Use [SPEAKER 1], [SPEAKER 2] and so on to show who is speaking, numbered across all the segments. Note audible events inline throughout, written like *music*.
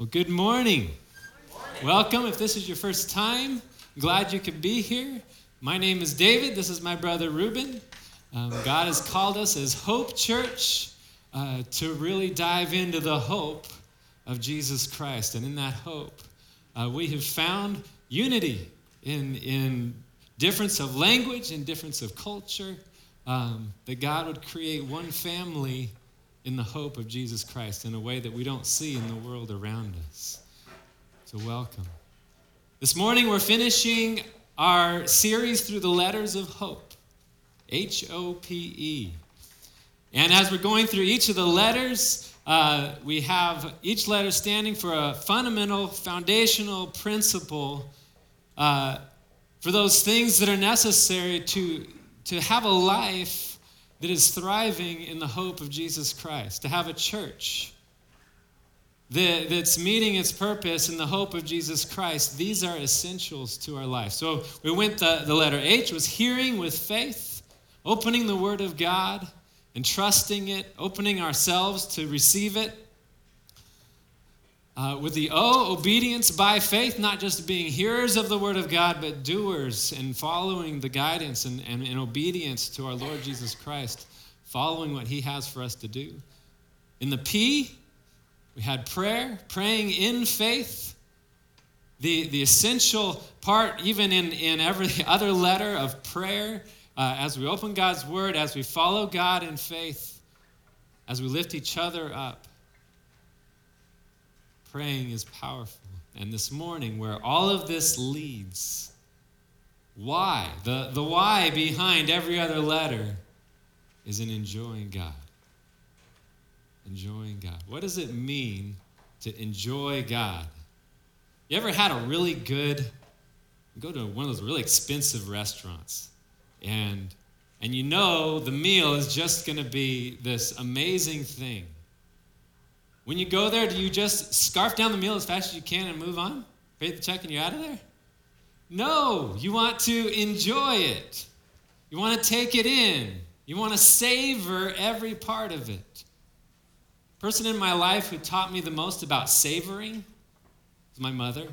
[SPEAKER 1] Well, good morning. Welcome. If this is your first time, glad you could be here. My name is David. This is my brother Ruben. Um, God has called us as Hope Church uh, to really dive into the hope of Jesus Christ. And in that hope, uh, we have found unity in, in difference of language and difference of culture. Um, that God would create one family in the hope of Jesus Christ in a way that we don't see in the world around us. So, welcome. This morning, we're finishing our series through the letters of hope H O P E. And as we're going through each of the letters, uh, we have each letter standing for a fundamental, foundational principle uh, for those things that are necessary to, to have a life that is thriving in the hope of Jesus Christ, to have a church that, that's meeting its purpose in the hope of Jesus Christ, these are essentials to our life. So we went, the, the letter H was hearing with faith, opening the Word of God and trusting it, opening ourselves to receive it. Uh, with the O, obedience by faith, not just being hearers of the Word of God, but doers and following the guidance and, and, and obedience to our Lord Jesus Christ, following what He has for us to do. In the P, we had prayer, praying in faith. The, the essential part, even in, in every *laughs* other letter of prayer, uh, as we open God's Word, as we follow God in faith, as we lift each other up praying is powerful. And this morning, where all of this leads, why? The, the why behind every other letter is in enjoying God. Enjoying God. What does it mean to enjoy God? You ever had a really good, go to one of those really expensive restaurants, and and you know the meal is just going to be this amazing thing when you go there, do you just scarf down the meal as fast as you can and move on? Pay the check and you're out of there? No, you want to enjoy it. You want to take it in. You want to savor every part of it. Person in my life who taught me the most about savoring is my mother.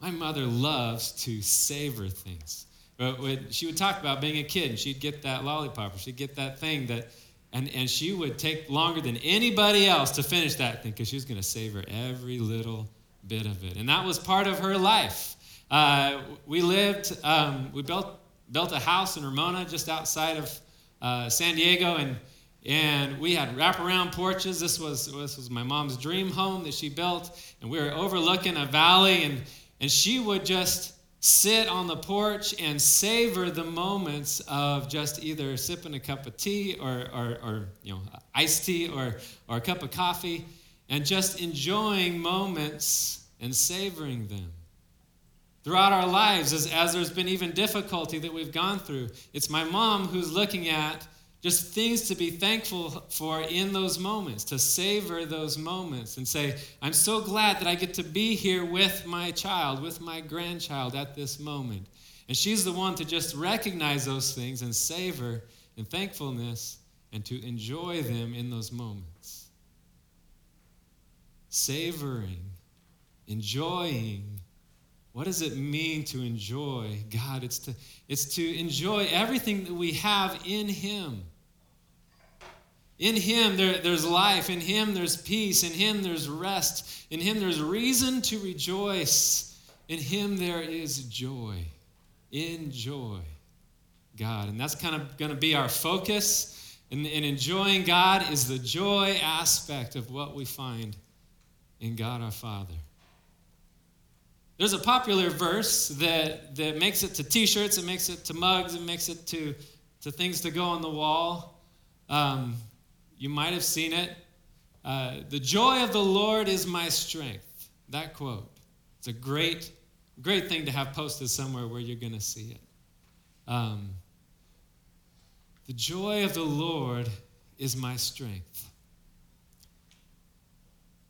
[SPEAKER 1] My mother loves to savor things. But she would talk about being a kid, and she'd get that lollipop, or she'd get that thing that and, and she would take longer than anybody else to finish that thing because she was going to savor every little bit of it. And that was part of her life. Uh, we lived, um, we built, built a house in Ramona just outside of uh, San Diego, and, and we had wraparound porches. This was, this was my mom's dream home that she built, and we were overlooking a valley, and, and she would just sit on the porch and savor the moments of just either sipping a cup of tea or, or, or you know, iced tea or, or a cup of coffee and just enjoying moments and savoring them. Throughout our lives, as, as there's been even difficulty that we've gone through, it's my mom who's looking at just things to be thankful for in those moments, to savor those moments and say, I'm so glad that I get to be here with my child, with my grandchild at this moment. And she's the one to just recognize those things and savor in thankfulness and to enjoy them in those moments. Savoring, enjoying. What does it mean to enjoy God? It's to, it's to enjoy everything that we have in Him. In Him, there, there's life. In Him, there's peace. In Him, there's rest. In Him, there's reason to rejoice. In Him, there is joy. Enjoy God. And that's kind of going to be our focus. And, and enjoying God is the joy aspect of what we find in God our Father. There's a popular verse that, that makes it to t shirts, it makes it to mugs, it makes it to, to things to go on the wall. Um, you might have seen it. Uh, the joy of the Lord is my strength. That quote. It's a great, great thing to have posted somewhere where you're going to see it. Um, the joy of the Lord is my strength.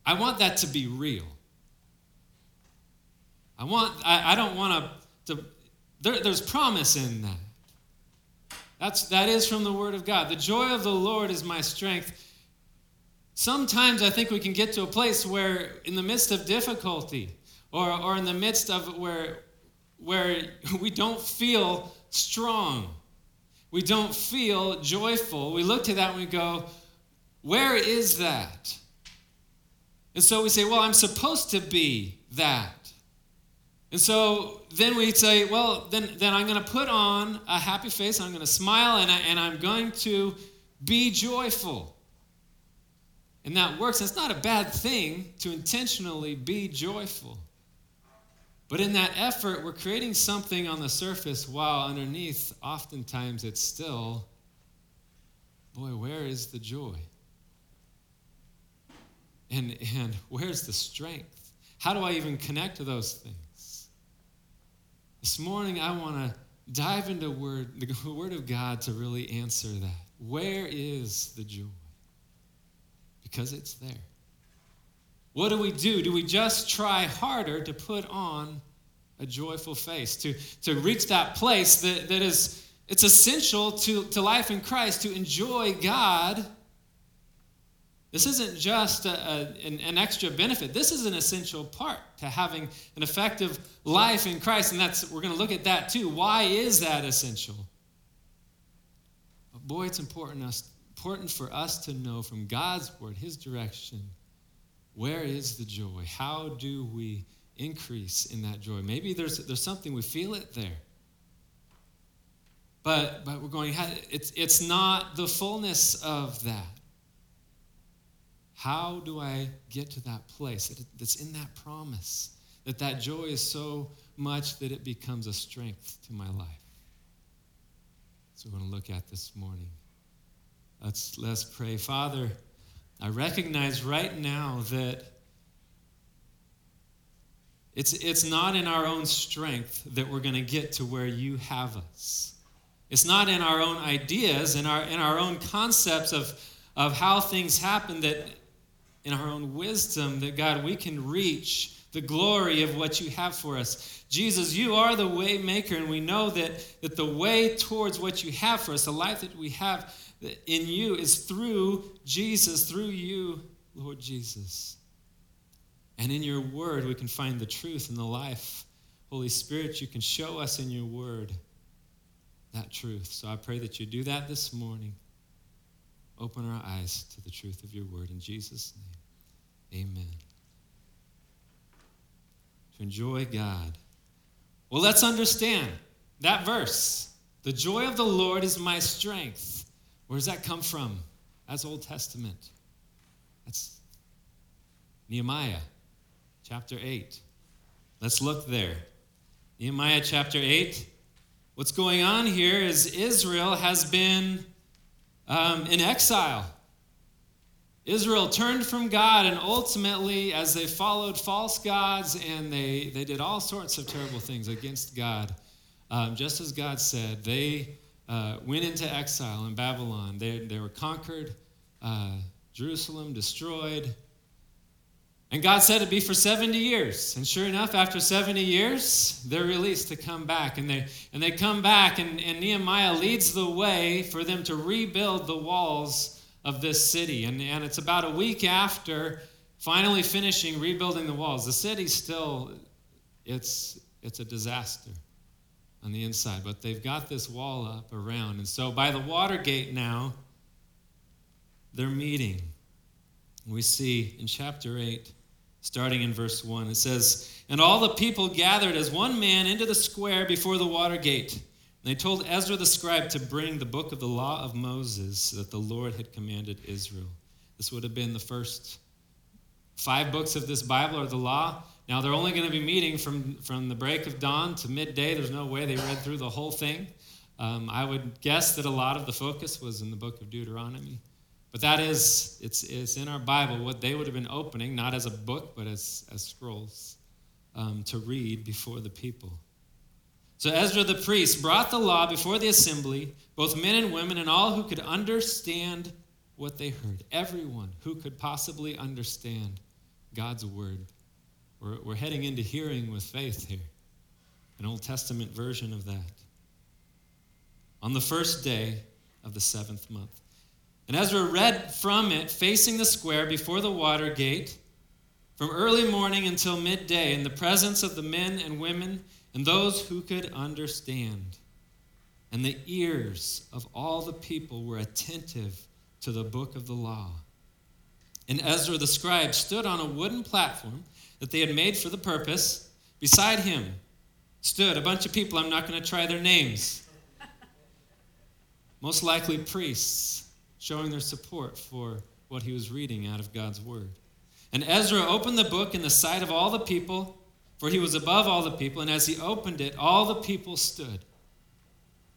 [SPEAKER 1] I want that to be real. I want. I, I don't want to. There, there's promise in that. That's, that is from the Word of God. The joy of the Lord is my strength. sometimes I think we can get to a place where, in the midst of difficulty, or, or in the midst of where, where *laughs* we don't feel strong, we don't feel joyful, we look to that and we go, Where is that? And so we say, Well, I'm supposed to be that. And so then we say, Well, then, then I'm going to put on a happy face, I'm going to smile, and, I, and I'm going to be joyful. And that works. It's not a bad thing to intentionally be joyful. But in that effort, we're creating something on the surface while underneath, oftentimes, it's still, boy, where is the joy? And, and *laughs* where's the strength? How do I even connect to those things? This morning, I want to dive into word, the *laughs* Word of God to really answer that. Where is the joy? Because it's there. What do we do? Do we just try harder to put on a joyful face, to, to reach that place that, that is it's essential to, to life in Christ to enjoy God. This isn't just a, a, an, an extra benefit. This is an essential part to having an effective life in Christ. And that's we're going to look at that too. Why is that essential? But boy, it's important, us, important for us to know from God's word, His direction, where is the joy? How do we increase in that joy? Maybe there's, there's something, we feel it there. But, but we're going, it's, it's not the fullness of that. How do I get to that place that's in that promise? That that joy is so much that it becomes a strength to my life. So we're going to look at this morning. Let's, let's pray. Father, I recognize right now that it's, it's not in our own strength that we're going to get to where you have us. It's not in our own ideas, in our, in our own concepts of, of how things happen, that in our own wisdom, that God, we can reach the glory of what you have for us. Jesus, you are the way maker, and we know that, that the way towards what you have for us, the life that we have in you, is through Jesus, through you, Lord Jesus. And in your word, we can find the truth and the life. Holy Spirit, you can show us in your word that truth. So I pray that you do that this morning. Open our eyes to the truth of your word. In Jesus' name, amen. To enjoy God. Well, let's understand that verse. The joy of the Lord is my strength. Where does that come from? That's Old Testament. That's Nehemiah chapter 8. Let's look there. Nehemiah chapter 8. What's going on here is Israel has been um, in exile. Israel turned from God, and ultimately, as they followed false gods and they, they did all sorts of terrible things against God, um, just as God said, they uh, went into exile in Babylon. They, they were conquered, uh, Jerusalem destroyed, and God said it'd be for 70 years. And sure enough, after 70 years, they're released to come back. And they, and they come back, and, and Nehemiah leads the way for them to rebuild the walls of this city. And, and it's about a week after finally finishing rebuilding the walls. The city's still, it's, it's a disaster on the inside, but they've got this wall up around. And so by the Watergate now, they're meeting. We see in chapter 8 starting in verse 1. It says, And all the people gathered as one man into the square before the water gate. And they told Ezra the scribe to bring the book of the law of Moses that the Lord had commanded Israel. This would have been the first five books of this Bible or the law. Now they're only going to be meeting from, from the break of dawn to midday. There's no way they read through the whole thing. Um, I would guess that a lot of the focus was in the book of Deuteronomy. But that is, it's, it's in our Bible what they would have been opening, not as a book, but as, as scrolls um, to read before the people. So Ezra the priest brought the law before the assembly, both men and women, and all who could understand what they heard. Everyone who could possibly understand God's word. We're, we're heading into hearing with faith here, an Old Testament version of that. On the first day of the seventh month. And Ezra read from it, facing the square before the water gate, from early morning until midday, in the presence of the men and women and those who could understand. And the ears of all the people were attentive to the book of the law. And Ezra the scribe stood on a wooden platform that they had made for the purpose. Beside him stood a bunch of people, I'm not going to try their names. *laughs* Most likely priests showing their support for what he was reading out of God's word. And Ezra opened the book in the sight of all the people, for he was above all the people, and as he opened it, all the people stood.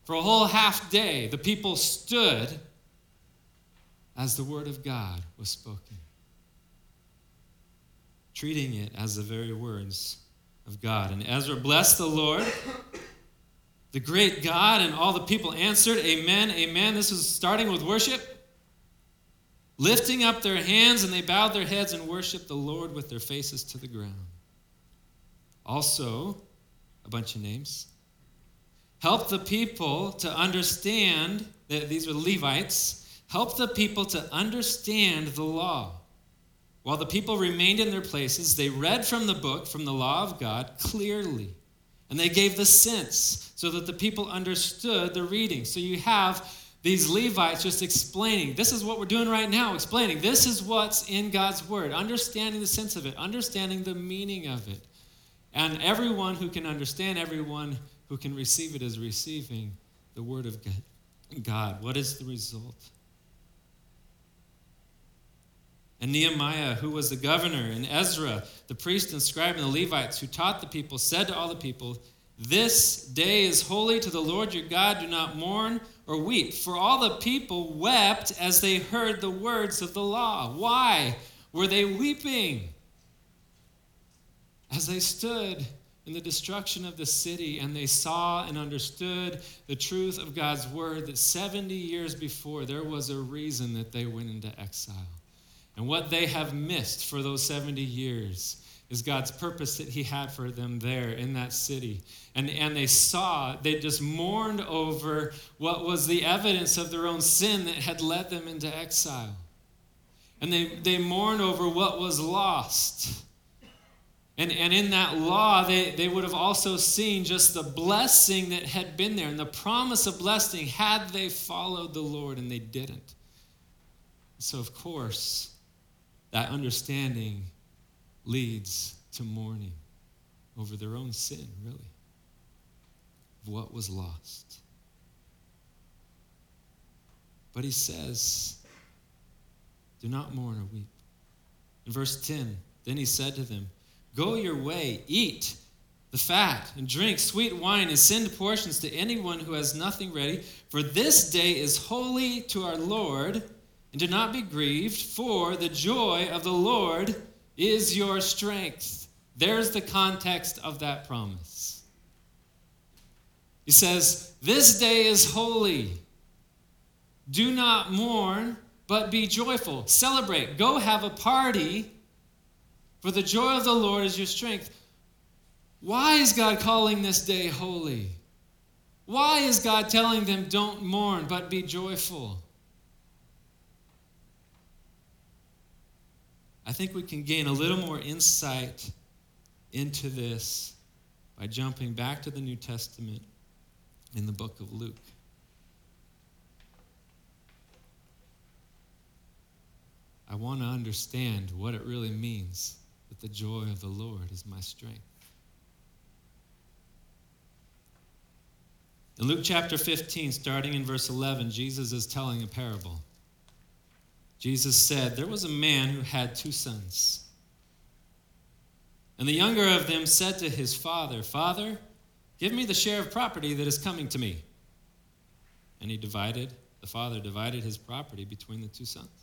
[SPEAKER 1] For a whole half day, the people stood as the word of God was spoken, treating it as the very words of God. And Ezra blessed the Lord the great God, and all the people answered, Amen, Amen. This is starting with worship. Lifting up their hands, and they bowed their heads and worshiped the Lord with their faces to the ground. Also, a bunch of names. Help the people to understand that these were Levites. Help the people to understand the law. While the people remained in their places, they read from the book, from the law of God, clearly. And they gave the sense so that the people understood the reading. So you have these Levites just explaining this is what we're doing right now, explaining this is what's in God's word, understanding the sense of it, understanding the meaning of it. And everyone who can understand, everyone who can receive it is receiving the word of God. What is the result? And Nehemiah, who was the governor, and Ezra, the priest and scribe, and the Levites, who taught the people, said to all the people, This day is holy to the Lord your God. Do not mourn or weep. For all the people wept as they heard the words of the law. Why were they weeping? As they stood in the destruction of the city and they saw and understood the truth of God's word that 70 years before there was a reason that they went into exile. And what they have missed for those 70 years is God's purpose that He had for them there in that city. And, and they saw, they just mourned over what was the evidence of their own sin that had led them into exile. And they, they mourned over what was lost. And, and in that law, they, they would have also seen just the blessing that had been there and the promise of blessing had they followed the Lord, and they didn't. So, of course, that understanding leads to mourning over their own sin, really, of what was lost. But he says, Do not mourn or weep. In verse 10, then he said to them, Go your way, eat the fat, and drink sweet wine, and send portions to anyone who has nothing ready. For this day is holy to our Lord and do not be grieved, for the joy of the Lord is your strength. There's the context of that promise. He says, This day is holy. Do not mourn, but be joyful. Celebrate. Go have a party, for the joy of the Lord is your strength. Why is God calling this day holy? Why is God telling them, Don't mourn, but be joyful? I think we can gain a little more insight into this by jumping back to the New Testament in the book of Luke. I want to understand what it really means the joy of the Lord is my strength. In Luke chapter 15, starting in verse 11, Jesus is telling a parable. Jesus said, There was a man who had two sons. And the younger of them said to his father, Father, give me the share of property that is coming to me. And he divided, the father divided his property between the two sons.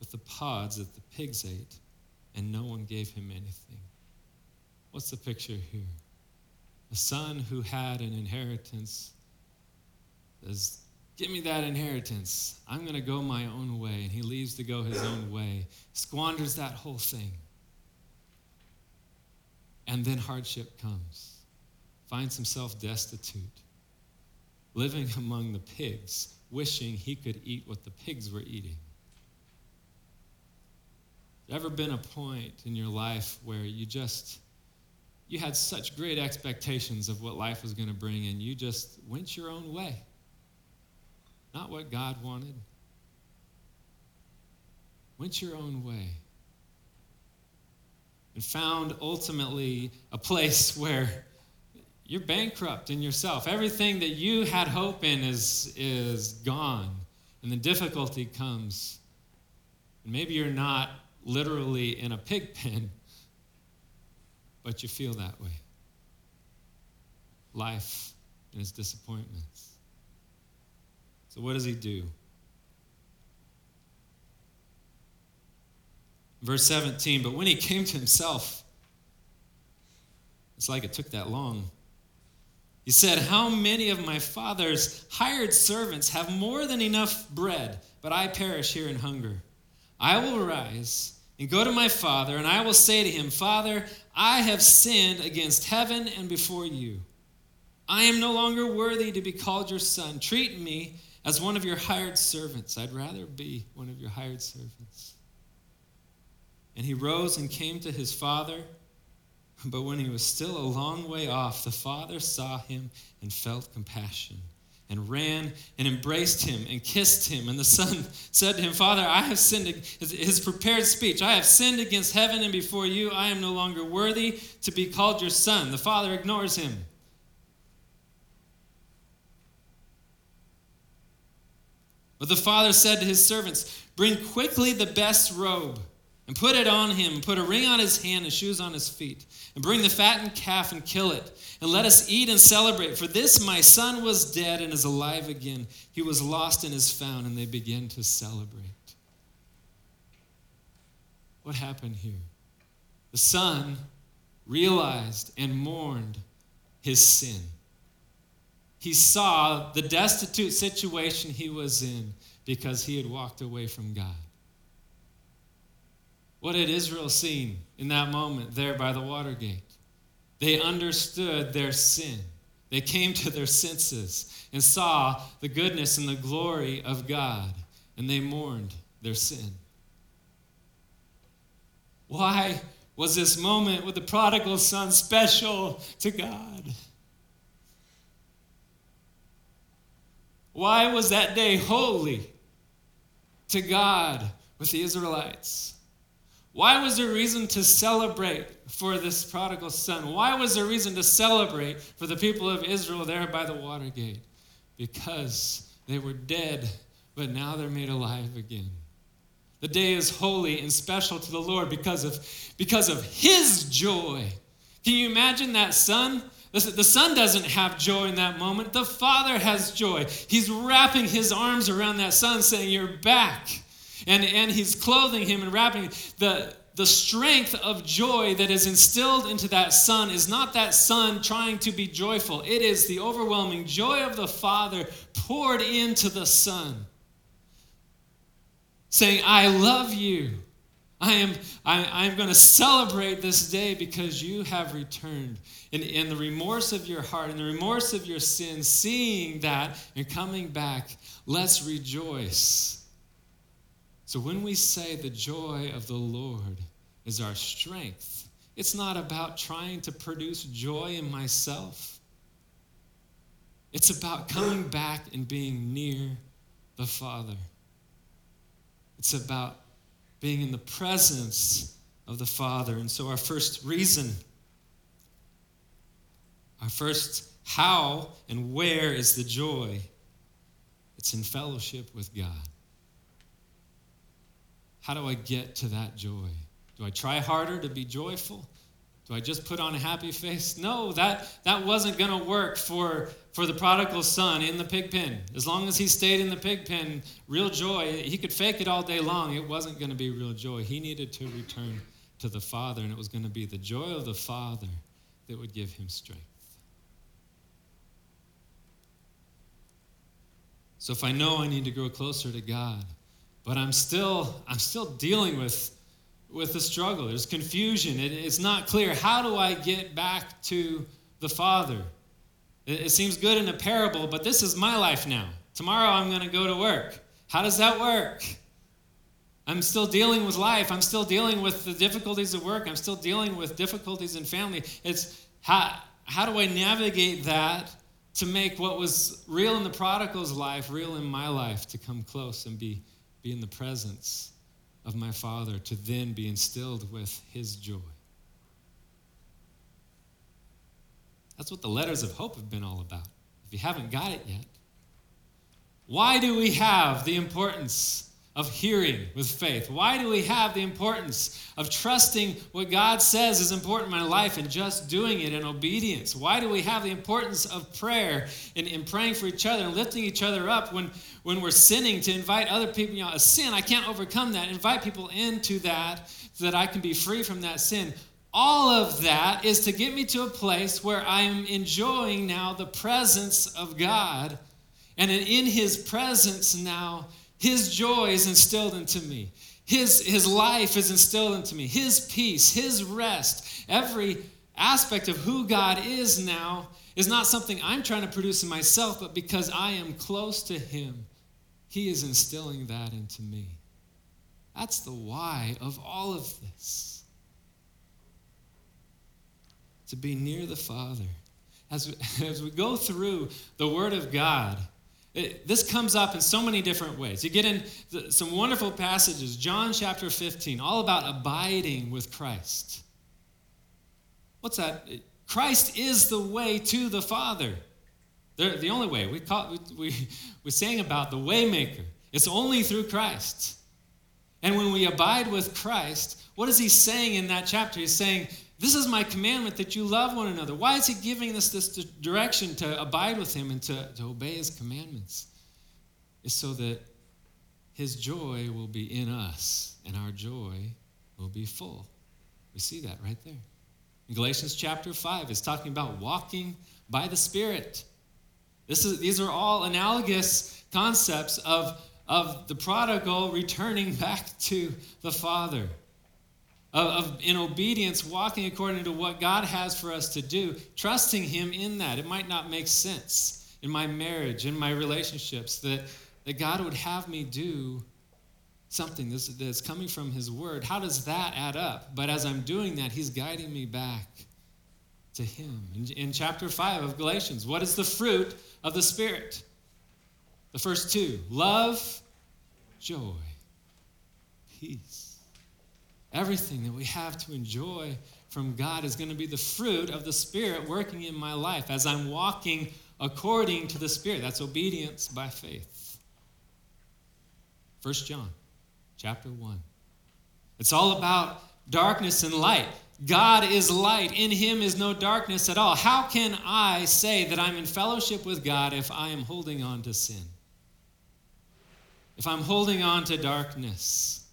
[SPEAKER 1] with the pods that the pigs ate, and no one gave him anything. What's the picture here? A son who had an inheritance says, Give me that inheritance. I'm going to go my own way. And he leaves to go his own way, squanders that whole thing. And then hardship comes, finds himself destitute, living among the pigs, wishing he could eat what the pigs were eating. Ever been a point in your life where you just you had such great expectations of what life was going to bring and you just went your own way? Not what God wanted. Went your own way. And found ultimately a place *laughs* where you're bankrupt in yourself. Everything that you had hope in is, is gone. And the difficulty comes. And maybe you're not literally in a pig pen, but you feel that way. Life and its disappointments. So, what does he do? Verse 17, but when he came to himself, it's like it took that long. He said, How many of my father's hired servants have more than enough bread, but I perish here in hunger? I will rise and go to my father, and I will say to him, Father, I have sinned against heaven and before you. I am no longer worthy to be called your son. Treat me as one of your hired servants. I'd rather be one of your hired servants. And he rose and came to his father. But when he was still a long way off, the father saw him and felt compassion and ran and embraced him and kissed him. And the son *laughs* said to him, Father, I have sinned. His prepared speech, I have sinned against heaven and before you. I am no longer worthy to be called your son. The father ignores him. But the father said to his servants, Bring quickly the best robe and put it on him, put a ring on his hand and shoes on his feet, and bring the fattened calf and kill it, and let us eat and celebrate. For this my son was dead and is alive again. He was lost and is found, and they begin to celebrate. What happened here? The son realized and mourned his sin. He saw the destitute situation he was in because he had walked away from God. What had Israel seen in that moment there by the water gate? They understood their sin. They came to their senses and saw the goodness and the glory of God, and they mourned their sin. Why was this moment with the prodigal son special to God? Why was that day holy to God with the Israelites? Why was there reason to celebrate for this prodigal son? Why was there reason to celebrate for the people of Israel there by the water gate? Because they were dead, but now they're made alive again. The day is holy and special to the Lord because of, because of his joy. Can you imagine that son? The son doesn't have joy in that moment. The father has joy. He's wrapping his arms around that son, saying, You're back. And, and he's clothing him and wrapping the the strength of joy that is instilled into that son is not that son trying to be joyful. It is the overwhelming joy of the Father poured into the Son, saying, I love you. I am I, am going to celebrate this day because you have returned. In, in the remorse of your heart, in the remorse of your sin, seeing that and coming back, let's rejoice. So when we say the joy of the Lord is our strength, it's not about trying to produce joy in myself. It's about coming back and being near the Father. It's about being in the presence of the Father. And so, our first reason, our first how and where is the joy? It's in fellowship with God. How do I get to that joy? Do I try harder to be joyful? Do I just put on a happy face? No, that, that wasn't going to work for, for the prodigal son in the pig pen. As long as he stayed in the pig pen, real joy, he could fake it all day long. It wasn't going to be real joy. He needed to return to the Father, and it was going to be the joy of the Father that would give him strength. So if I know I need to grow closer to God, but I'm still I'm still dealing with with the struggle. There's confusion. It, it's not clear. How do I get back to the Father? It, it seems good in a parable, but this is my life now. Tomorrow I'm going to go to work. How does that work? I'm still dealing with life. I'm still dealing with the difficulties of work. I'm still dealing with difficulties in family. It's how, how do I navigate that to make what was real in the prodigal's life real in my life, to come close and be, be in the presence of my Father, to then be instilled with His joy. That's what the letters of hope have been all about. If you haven't got it yet, why do we have the importance of hearing with faith? Why do we have the importance of trusting what God says is important in my life and just doing it in obedience? Why do we have the importance of prayer and, and praying for each other and lifting each other up when, when we're sinning to invite other people? You know, a sin, I can't overcome that. Invite people into that so that I can be free from that sin. All of that is to get me to a place where I am enjoying now the presence of God. And in His presence now, his joy is instilled into me. His, his life is instilled into me. His peace, His rest, every aspect of who God is now is not something I'm trying to produce in myself, but because I am close to Him, He is instilling that into me. That's the why of all of this. To be near the Father. As we, *laughs* as we go through the Word of God, it, this comes up in so many different ways. You get in the, some wonderful passages, John chapter 15, all about abiding with Christ. What's that? Christ is the way to the Father. They're the only way. We, call, we, we, we sang about the waymaker. It's only through Christ. And when we abide with Christ, what is he saying in that chapter? He's saying, this is my commandment that you love one another. Why is he giving us this direction to abide with him and to, to obey his commandments? Is so that his joy will be in us and our joy will be full. We see that right there. In Galatians chapter 5, it's talking about walking by the Spirit. This is, these are all analogous concepts of, of the prodigal returning *laughs* back to the Father of, of, in obedience, walking according to what God has for us to do, trusting Him in that. It might not make sense in my marriage, in my relationships, that, that God would have me do something that's, that's coming from His Word. How does that add up? But as I'm doing that, He's guiding me back to Him. In, in chapter 5 of Galatians, what is the fruit of the Spirit? The first two love, joy, peace Everything that we have to enjoy from God is going to be the fruit of the Spirit working in my life as I'm walking according to the Spirit. That's obedience by faith. 1 John chapter 1. It's all about darkness and light. God is light. In him is no darkness at all. How can I say that I'm in fellowship with God if I am holding on to sin? If I'm holding on to darkness?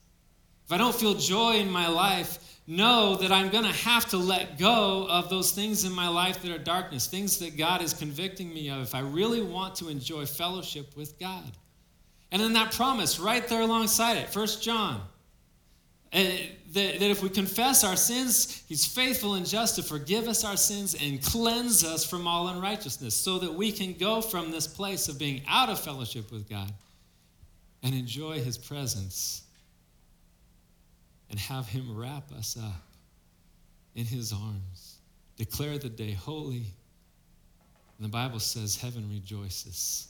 [SPEAKER 1] If I don't feel joy in my life, know that I'm going to have to let go of those things in my life that are darkness, things that God is convicting me of, if I really want to enjoy fellowship with God. And then that promise right there alongside it, First John, uh, that, that if we confess our sins, He's faithful and just to forgive us our sins and cleanse us from all unrighteousness so that we can go from this place of being out of fellowship with God and enjoy His presence and have Him wrap us up in His arms. Declare the day holy. And the Bible says heaven rejoices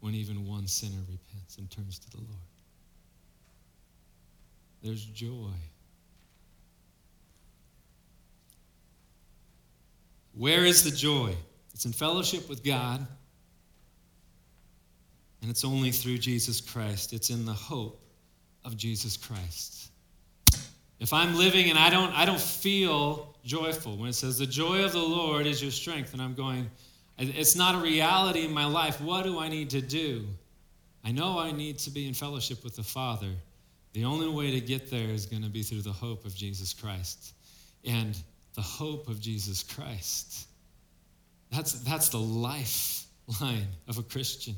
[SPEAKER 1] when even one sinner repents and turns to the Lord. There's joy. Where is the joy? It's in fellowship with God, and it's only through Jesus Christ. It's in the hope of Jesus Christ. If I'm living and I don't, I don't feel joyful. When it says, the joy of the Lord is your strength, and I'm going, it's not a reality in my life. What do I need to do? I know I need to be in fellowship with the Father. The only way to get there is going to be through the hope of Jesus Christ. And the hope of Jesus Christ. That's, that's the lifeline of a Christian.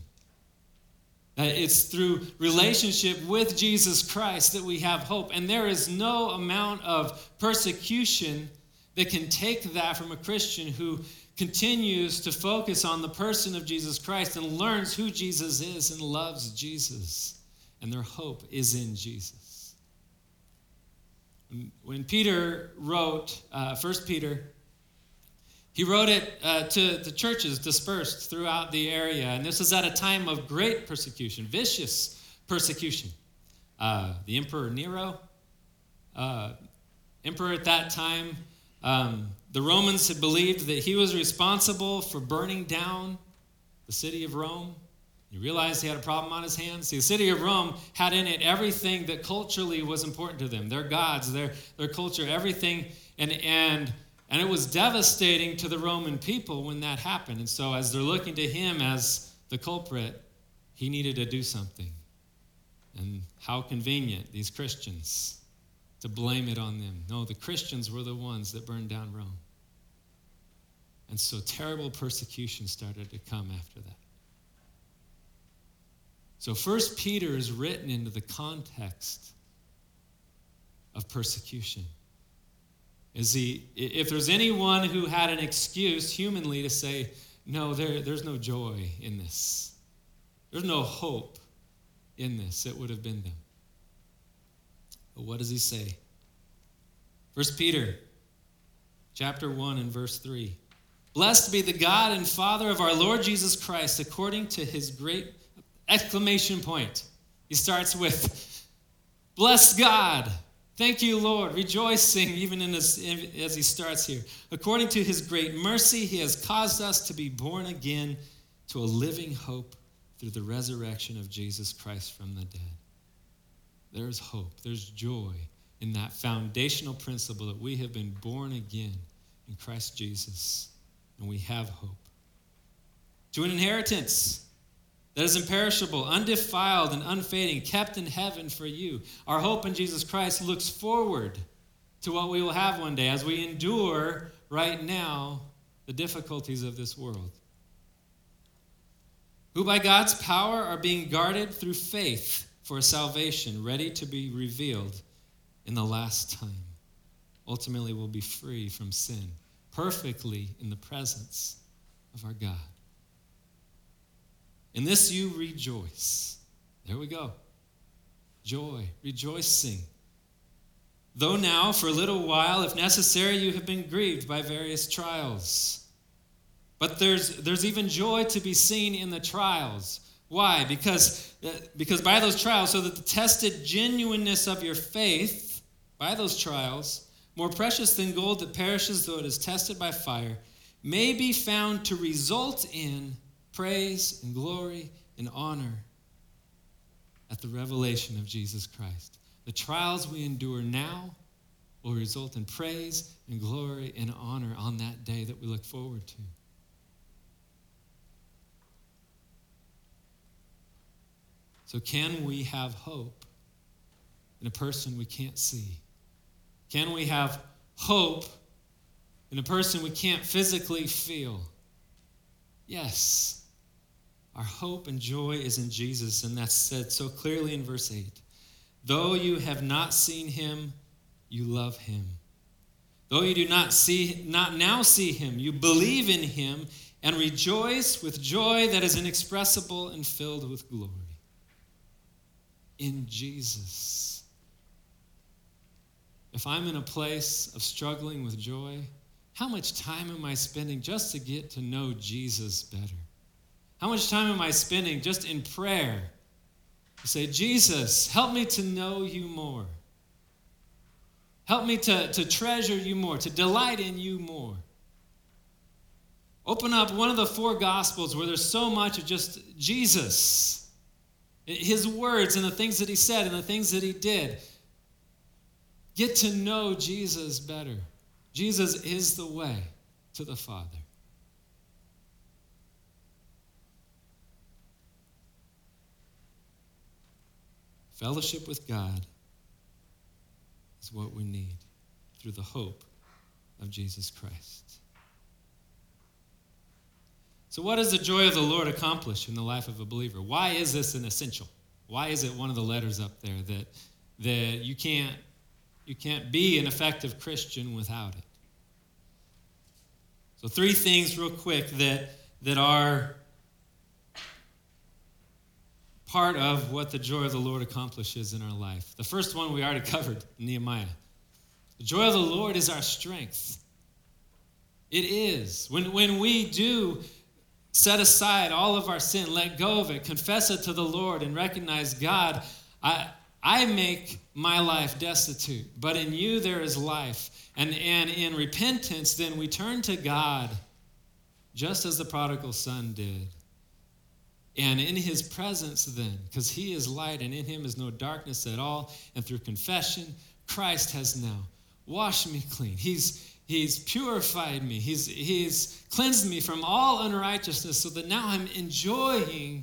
[SPEAKER 1] It's through relationship with Jesus Christ that we have hope. And there is no amount of persecution that can take that from a Christian who continues to focus on the person of Jesus Christ and learns who Jesus is and loves Jesus. And their hope is in Jesus. When Peter wrote uh, 1 Peter, he wrote it uh, to the churches dispersed throughout the area. And this was at a time of great persecution, vicious persecution. Uh, the Emperor Nero, uh, emperor at that time, um, the Romans had believed that he was responsible for burning down the city of Rome. He realized he had a problem on his hands. See, the city of Rome had in it everything that culturally was important to them their gods, their, their culture, everything. And, and and it was devastating to the Roman people when that happened. And so, as they're looking to him as the culprit, he needed to do something. And how convenient, these Christians, to blame it on them. No, the Christians were the ones that burned down Rome. And so, terrible persecution started to come after that. So, First Peter is written into the context of persecution. Is he, if there's anyone who had an excuse humanly to say, no, there, there's no joy in this, there's no hope in this, it would have been them. But what does he say? First Peter chapter 1 and verse 3. Blessed be the God and Father of our Lord Jesus Christ, according to his great exclamation point. He starts with, Blessed God Thank you, Lord, rejoicing even in as he starts here. According to his great mercy, he has caused us to be born again to a living hope through the resurrection of Jesus Christ from the dead. There's hope, there's joy in that foundational principle that we have been born again in Christ Jesus, and we have hope. To an inheritance that is imperishable, undefiled, and unfading, kept in heaven for you. Our hope in Jesus Christ looks forward to what we will have one day as we endure right now the difficulties of this world. Who by God's power are being guarded through faith for salvation, ready to be revealed in the last time. Ultimately, we'll be free from sin, perfectly in the presence of our God. In this you rejoice. There we go. Joy, rejoicing. Though now, for a little while, if necessary, you have been grieved by various trials. But there's, there's even joy to be seen in the trials. Why? Because, uh, because by those trials, so that the tested genuineness of your faith, by those trials, more precious than gold that perishes though it is tested by fire, may be found to result in praise and glory and honor at the revelation of Jesus Christ. The trials we endure now will result in praise and glory and honor on that day that we look forward to. So, can we have hope in a person we can't see? Can we have hope in a person we can't physically feel? Yes. Our hope and joy is in Jesus, and that's said so clearly in verse 8. Though you have not seen him, you love him. Though you do not see not now see him, you believe in him and rejoice with joy that is inexpressible and filled with glory. In Jesus. If I'm in a place of struggling with joy, how much time am I spending just to get to know Jesus better? How much time am I spending just in prayer? Say, Jesus, help me to know you more. Help me to, to treasure you more, to delight in you more. Open up one of the four Gospels where there's so much of just Jesus, his words and the things that he said and the things that he did. Get to know Jesus better. Jesus is the way to the Father. Fellowship with God is what we need through the hope of Jesus Christ. So, what does the joy of the Lord accomplish in the life of a believer? Why is this an essential? Why is it one of the letters up there that, that you, can't, you can't be an effective Christian without it? So, three things, real quick, that, that are part of what the joy of the Lord accomplishes in our life. The first one we already *laughs* covered, Nehemiah. The joy of the Lord is our strength. It is. When, when we do set aside all of our sin, let go of it, confess it to the Lord, and recognize God, I, I make my life destitute, but in you there is life. And, and in repentance, then we turn to God, just as the prodigal son did. And in his presence, then, because he is light and in him is no darkness at all, and through confession, Christ has now washed me clean. He's, he's purified me. He's, he's cleansed me from all unrighteousness so that now I'm enjoying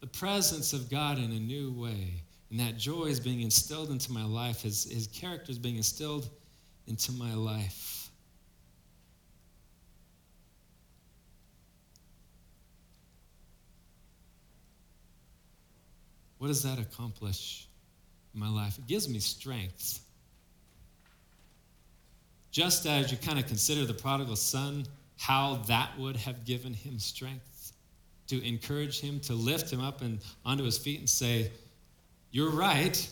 [SPEAKER 1] the presence of God in a new way. And that joy is being instilled into my life, his, his character is being instilled into my life. What does that accomplish in my life? It gives me strength. Just as you kind of consider the prodigal son, how that would have given him strength to encourage him, to lift him up and onto his feet and say, You're right.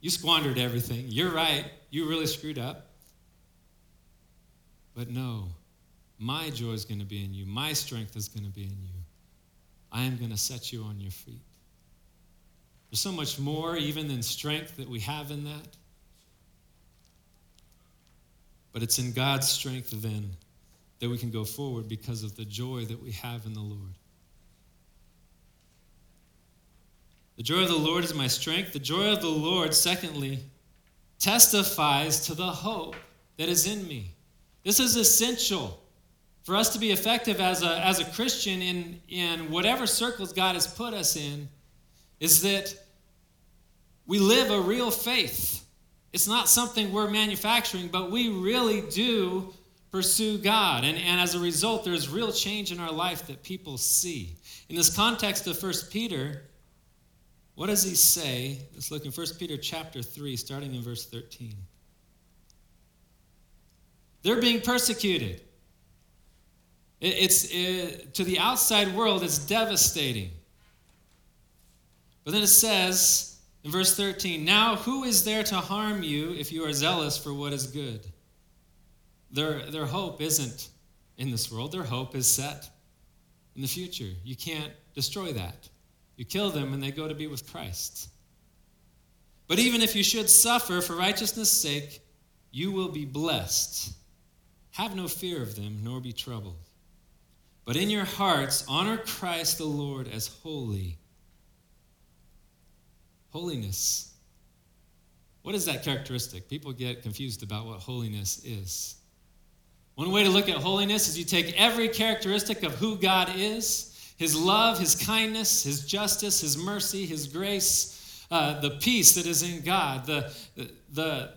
[SPEAKER 1] You squandered everything. You're right. You really screwed up. But no, my joy is going to be in you. My strength is going to be in you. I am going to set you on your feet. There's so much more, even than strength, that we have in that. But it's in God's strength then that we can go forward because of the joy that we have in the Lord. The joy of the Lord is my strength. The joy of the Lord, secondly, testifies to the hope that is in me. This is essential for us to be effective as a, as a Christian in, in whatever circles God has put us in is that we live a real faith. It's not something we're manufacturing, but we really do pursue God. And, and as a result, there's real change in our life that people see. In this context of 1 Peter, what does he say? Let's look in 1 Peter chapter 3, starting in verse 13. They're being persecuted. It, it's it, to the outside world, it's devastating. But then it says in verse 13, Now who is there to harm you if you are zealous for what is good? Their, their hope isn't in this world, their hope is set in the future. You can't destroy that. You kill them and they go to be with Christ. But even if you should suffer for righteousness' sake, you will be blessed. Have no fear of them, nor be troubled. But in your hearts, honor Christ the Lord as holy Holiness. What is that characteristic? People get confused about what holiness is. One way to look at holiness is you take every characteristic of who God is his love, his kindness, his justice, his mercy, his grace, uh, the peace that is in God, the, the,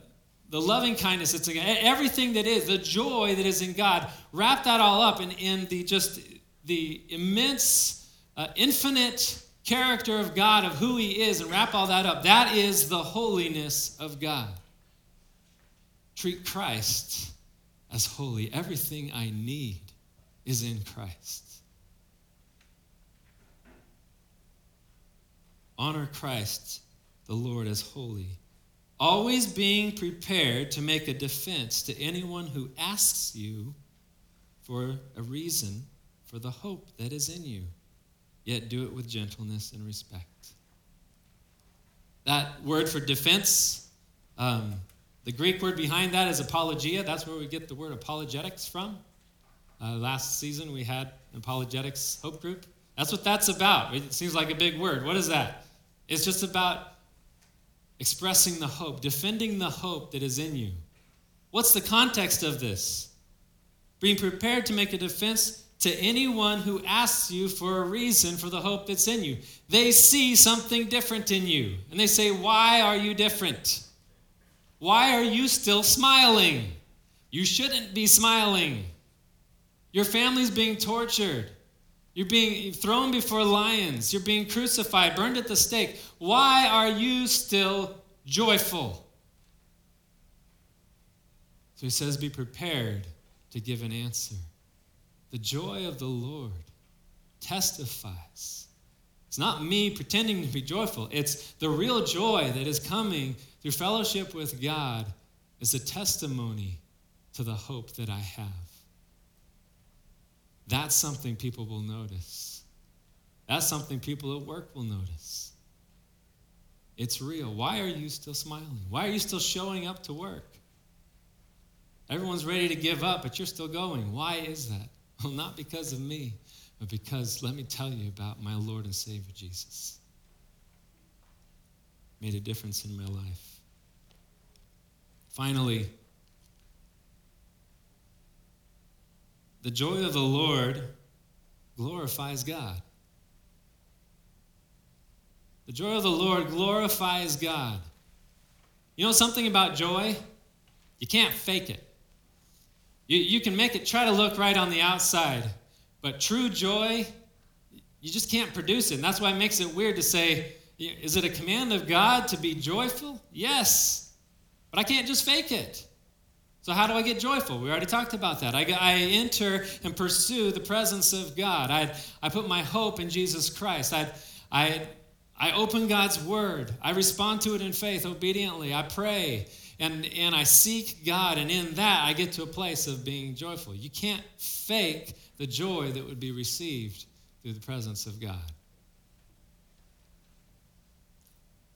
[SPEAKER 1] the loving kindness that's in God, everything that is, the joy that is in God, wrap that all up in, in the just the immense, uh, infinite character of God, of who He is, and wrap all that up. That is the holiness of God. Treat Christ as holy. Everything I need is in Christ. Honor Christ, the Lord, as holy. Always being prepared to make a defense to anyone who asks you for a reason for the hope that is in you yet do it with gentleness and respect. That word for defense, um, the Greek word behind that is apologia. That's where we get the word apologetics from. Uh, last season we had an apologetics hope group. That's what that's about. It seems like a big word. What is that? It's just about expressing the hope, defending the hope that is in you. What's the context of this? Being prepared to make a defense to anyone who asks you for a reason for the hope that's in you. They see something different in you, and they say, Why are you different? Why are you still smiling? You shouldn't be smiling. Your family's being tortured. You're being thrown before lions. You're being crucified, burned at the stake. Why are you still joyful? So he says, Be prepared to give an answer. The joy of the Lord testifies. It's not me pretending to be joyful, it's the real joy that is coming through fellowship with God as a testimony to the hope that I have. That's something people will notice. That's something people at work will notice. It's real. Why are you still smiling? Why are you still showing up to work? Everyone's ready to give up, but you're still going. Why is that? Well, not because of me, but because let me tell you about my Lord and Savior Jesus. Made a difference in my life. Finally, the joy of the Lord glorifies God. The joy of the Lord glorifies God. You know something about joy? You can't fake it. You, you can make it try to look right on the outside, but true joy, you just can't produce it. And that's why it makes it weird to say, is it a command of God to be joyful? Yes, but I can't just fake it. So, how do I get joyful? We already talked about that. I, I enter and pursue the presence of God. I, I put my hope in Jesus Christ. I, I, I open God's word. I respond to it in faith obediently. I pray and, and I seek God, and in that I get to a place of being joyful. You can't fake the joy that would be received through the presence of God.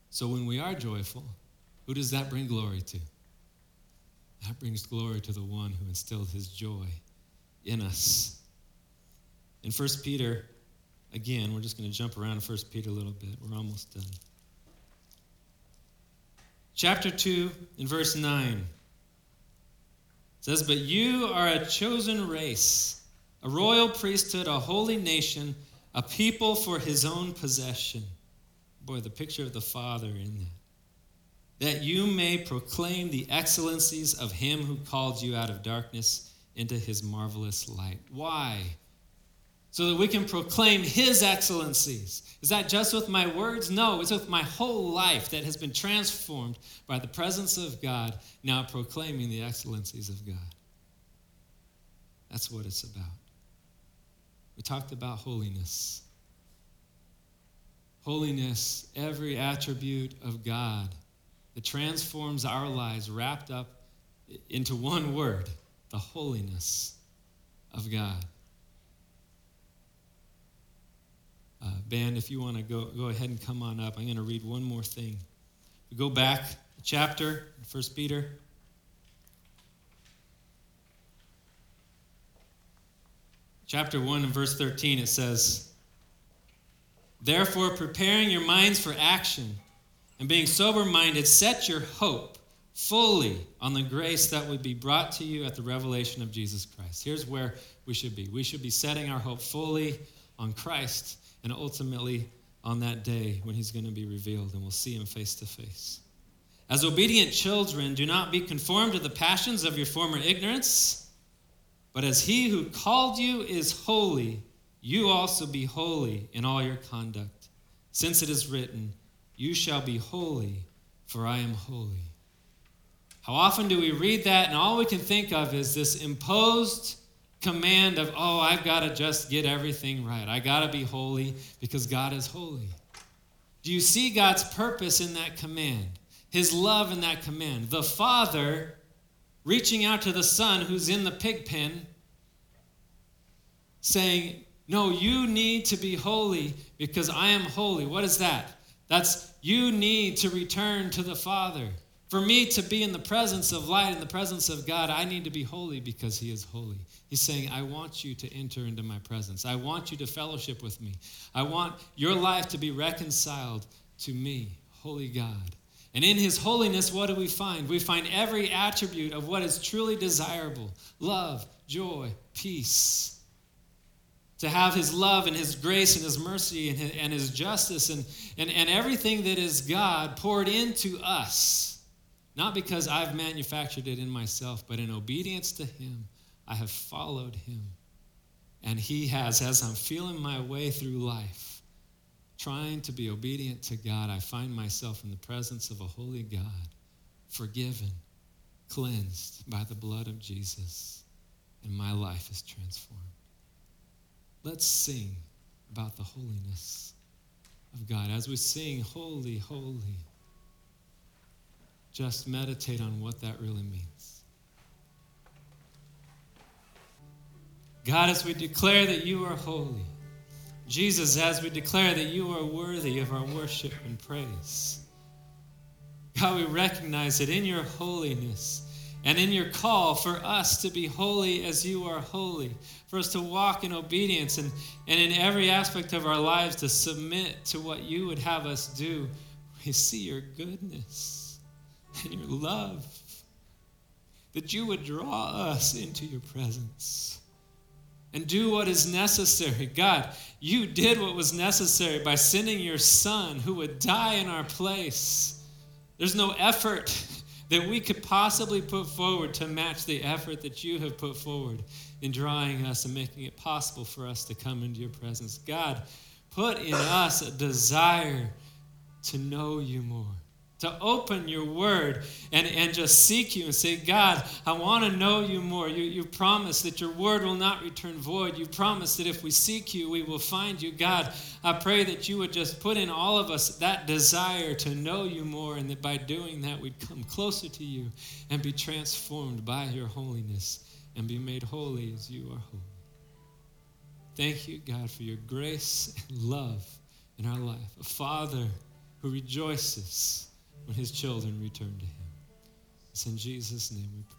[SPEAKER 1] So when we are joyful, who does that bring glory to? That brings glory to the one who instilled his joy in us. In 1 Peter, again, we're just going to jump around 1 Peter a little bit. We're almost done chapter 2 in verse 9 says, But you are a chosen race, a royal priesthood, a holy nation, a people for his own possession. Boy, the picture of the Father in that. That you may proclaim the excellencies of him who called you out of darkness into his marvelous light. Why? So that we can proclaim His excellencies. Is that just with my words? No, it's with my whole life that has been transformed by the presence of God, now proclaiming the excellencies of God. That's what it's about. We talked about holiness. Holiness, every attribute of God that transforms our lives, wrapped up into one word the holiness of God. Band, if you want to go, go ahead and come on up, I'm going to read one more thing. We go back a chapter, 1 Peter. Chapter 1 and verse 13, it says, Therefore, preparing your minds for action and being sober minded, set your hope fully on the grace that would be brought to you at the revelation of Jesus Christ. Here's where we should be we should be setting our hope fully on Christ and ultimately on that day when he's going to be revealed and we'll see him face to face. As obedient children, do not be conformed to the passions of your former ignorance, but as he who called you is holy, you also be holy in all your conduct, since it is written, You shall be holy, for I am holy. How often do we read that and all we can think of is this imposed command of, oh, I've got to just get everything right. I got to be holy because God is holy. Do you see God's purpose in that command? His love in that command. The Father reaching out to the Son who's in the pig pen, saying, No, you need to be holy because I am holy. What is that? That's you need to return to the Father. For me to be in the presence of light, in the presence of God, I need to be holy because He is holy. He's saying, I want you to enter into my presence. I want you to fellowship with me. I want your life to be reconciled to me, holy God. And in his holiness, what do we find? We find every attribute of what is truly desirable love, joy, peace. To have his love and his grace and his mercy and his, and his justice and, and, and everything that is God poured into us. Not because I've manufactured it in myself, but in obedience to him, I have followed him. And he has, as I'm feeling my way through life, trying to be obedient to God, I find myself in the presence of a holy God, forgiven, cleansed by the blood of Jesus, and my life is transformed. Let's sing about the holiness of God. As we sing, Holy, Holy, just meditate on what that really means. God, as we declare that you are holy, Jesus, as we declare that you are worthy of our worship and praise, God, we recognize that in your holiness and in your call for us to be holy as you are holy, for us to walk in obedience and, and in every aspect of our lives to submit to what you would have us do, we see your goodness and your love, that you would draw us into your presence and do what is necessary. God, you did what was necessary by sending your son who would die in our place. There's no effort that we could possibly put forward to match the effort that you have put forward in drawing us and making it possible for us to come into your presence. God, put in us a desire to know you more to open your word and, and just seek you and say, God, I want to know you more. You, you promise that your word will not return void. You promise that if we seek you, we will find you. God, I pray that you would just put in all of us that desire to know you more and that by doing that, we'd come closer to you and be transformed by your holiness and be made holy as you are holy. Thank you, God, for your grace and love in our life. A Father who rejoices when his children return to him. It's in Jesus' name we pray.